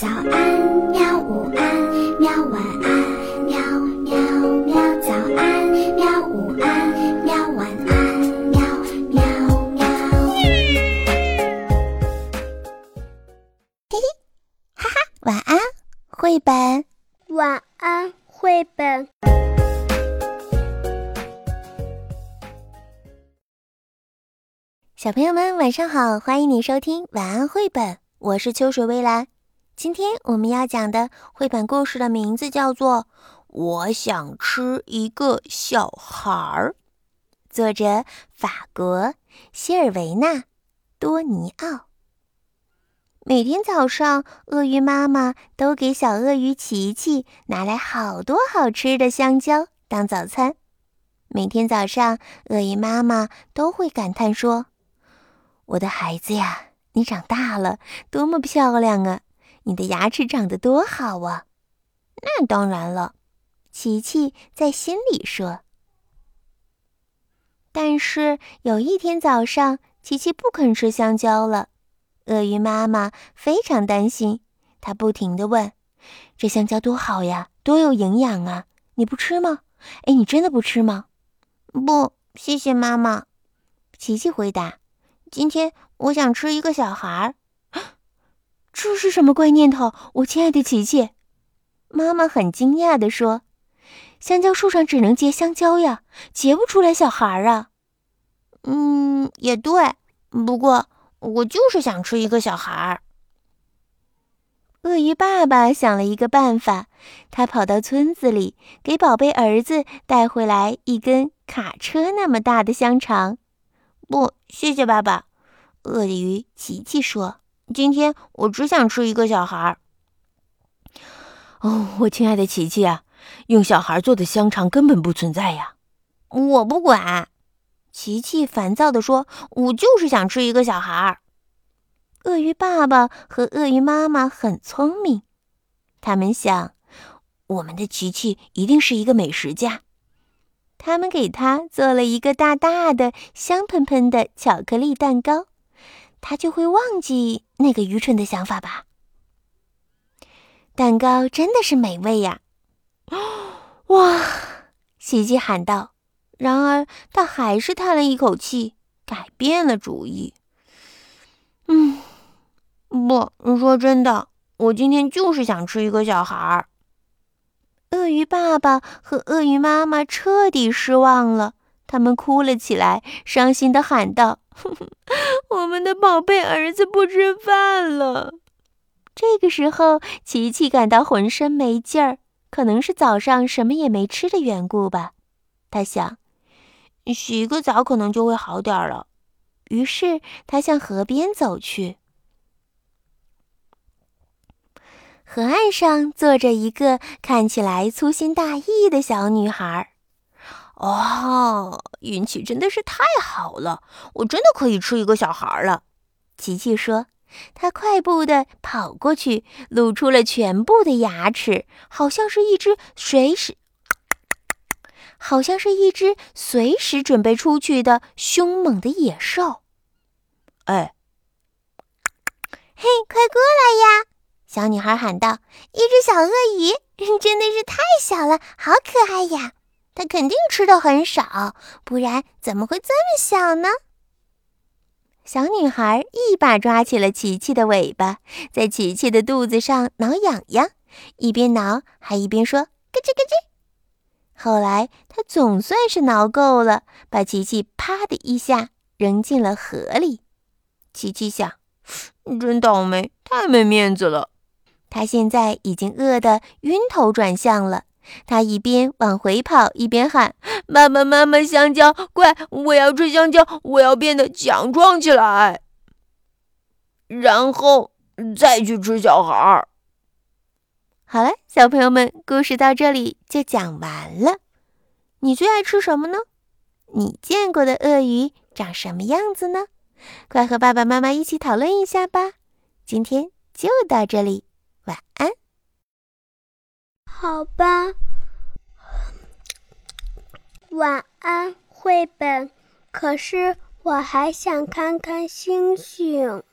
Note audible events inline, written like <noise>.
早安，喵！午安，喵！晚安，喵喵喵！早安，喵！午安，喵！晚安，喵喵喵！嘿嘿，哈哈，晚安，绘本。晚安，绘本。小朋友们，晚上好！欢迎你收听晚安绘本，我是秋水微澜。今天我们要讲的绘本故事的名字叫做《我想吃一个小孩儿》，作者法国希尔维娜·多尼奥。每天早上，鳄鱼妈妈都给小鳄鱼琪琪拿来好多好吃的香蕉当早餐。每天早上，鳄鱼妈妈都会感叹说：“我的孩子呀，你长大了，多么漂亮啊！”你的牙齿长得多好啊！那当然了，琪琪在心里说。但是有一天早上，琪琪不肯吃香蕉了。鳄鱼妈妈非常担心，她不停地问：“这香蕉多好呀，多有营养啊！你不吃吗？哎，你真的不吃吗？”“不，谢谢妈妈。”琪琪回答。“今天我想吃一个小孩儿。”这是什么怪念头，我亲爱的琪琪？妈妈很惊讶地说：“香蕉树上只能结香蕉呀，结不出来小孩啊。”嗯，也对。不过我就是想吃一个小孩。鳄鱼爸爸想了一个办法，他跑到村子里，给宝贝儿子带回来一根卡车那么大的香肠。不，谢谢爸爸。鳄鱼琪琪说。今天我只想吃一个小孩儿。哦，我亲爱的琪琪啊，用小孩做的香肠根本不存在呀！我不管，琪琪烦躁地说：“我就是想吃一个小孩儿。”鳄鱼爸爸和鳄鱼妈妈很聪明，他们想，我们的琪琪一定是一个美食家。他们给他做了一个大大的、香喷喷的巧克力蛋糕。他就会忘记那个愚蠢的想法吧。蛋糕真的是美味呀！<gasps> 哇，琪琪喊道。然而他还是叹了一口气，改变了主意。嗯，不，说真的，我今天就是想吃一个小孩儿。鳄鱼爸爸和鳄鱼妈妈彻底失望了。他们哭了起来，伤心的喊道：“ <laughs> 我们的宝贝儿子不吃饭了。”这个时候，琪琪感到浑身没劲儿，可能是早上什么也没吃的缘故吧。他想，洗个澡可能就会好点了。于是，他向河边走去。河岸上坐着一个看起来粗心大意的小女孩。哦，运气真的是太好了！我真的可以吃一个小孩了。琪琪说：“他快步的跑过去，露出了全部的牙齿，好像是一只随时，好像是一只随时准备出去的凶猛的野兽。”哎，嘿，快过来呀！小女孩喊道：“一只小鳄鱼，<laughs> 真的是太小了，好可爱呀！”它肯定吃的很少，不然怎么会这么小呢？小女孩一把抓起了琪琪的尾巴，在琪琪的肚子上挠痒痒，一边挠还一边说：“咯吱咯吱。”后来她总算是挠够了，把琪琪啪的一下扔进了河里。琪琪想：“真倒霉，太没面子了。”她现在已经饿得晕头转向了。他一边往回跑，一边喊：“妈妈，妈妈，香蕉，快！我要吃香蕉，我要变得强壮起来，然后再去吃小孩儿。”好了，小朋友们，故事到这里就讲完了。你最爱吃什么呢？你见过的鳄鱼长什么样子呢？快和爸爸妈妈一起讨论一下吧。今天就到这里，晚安。好吧，晚安，绘本。可是我还想看看星星。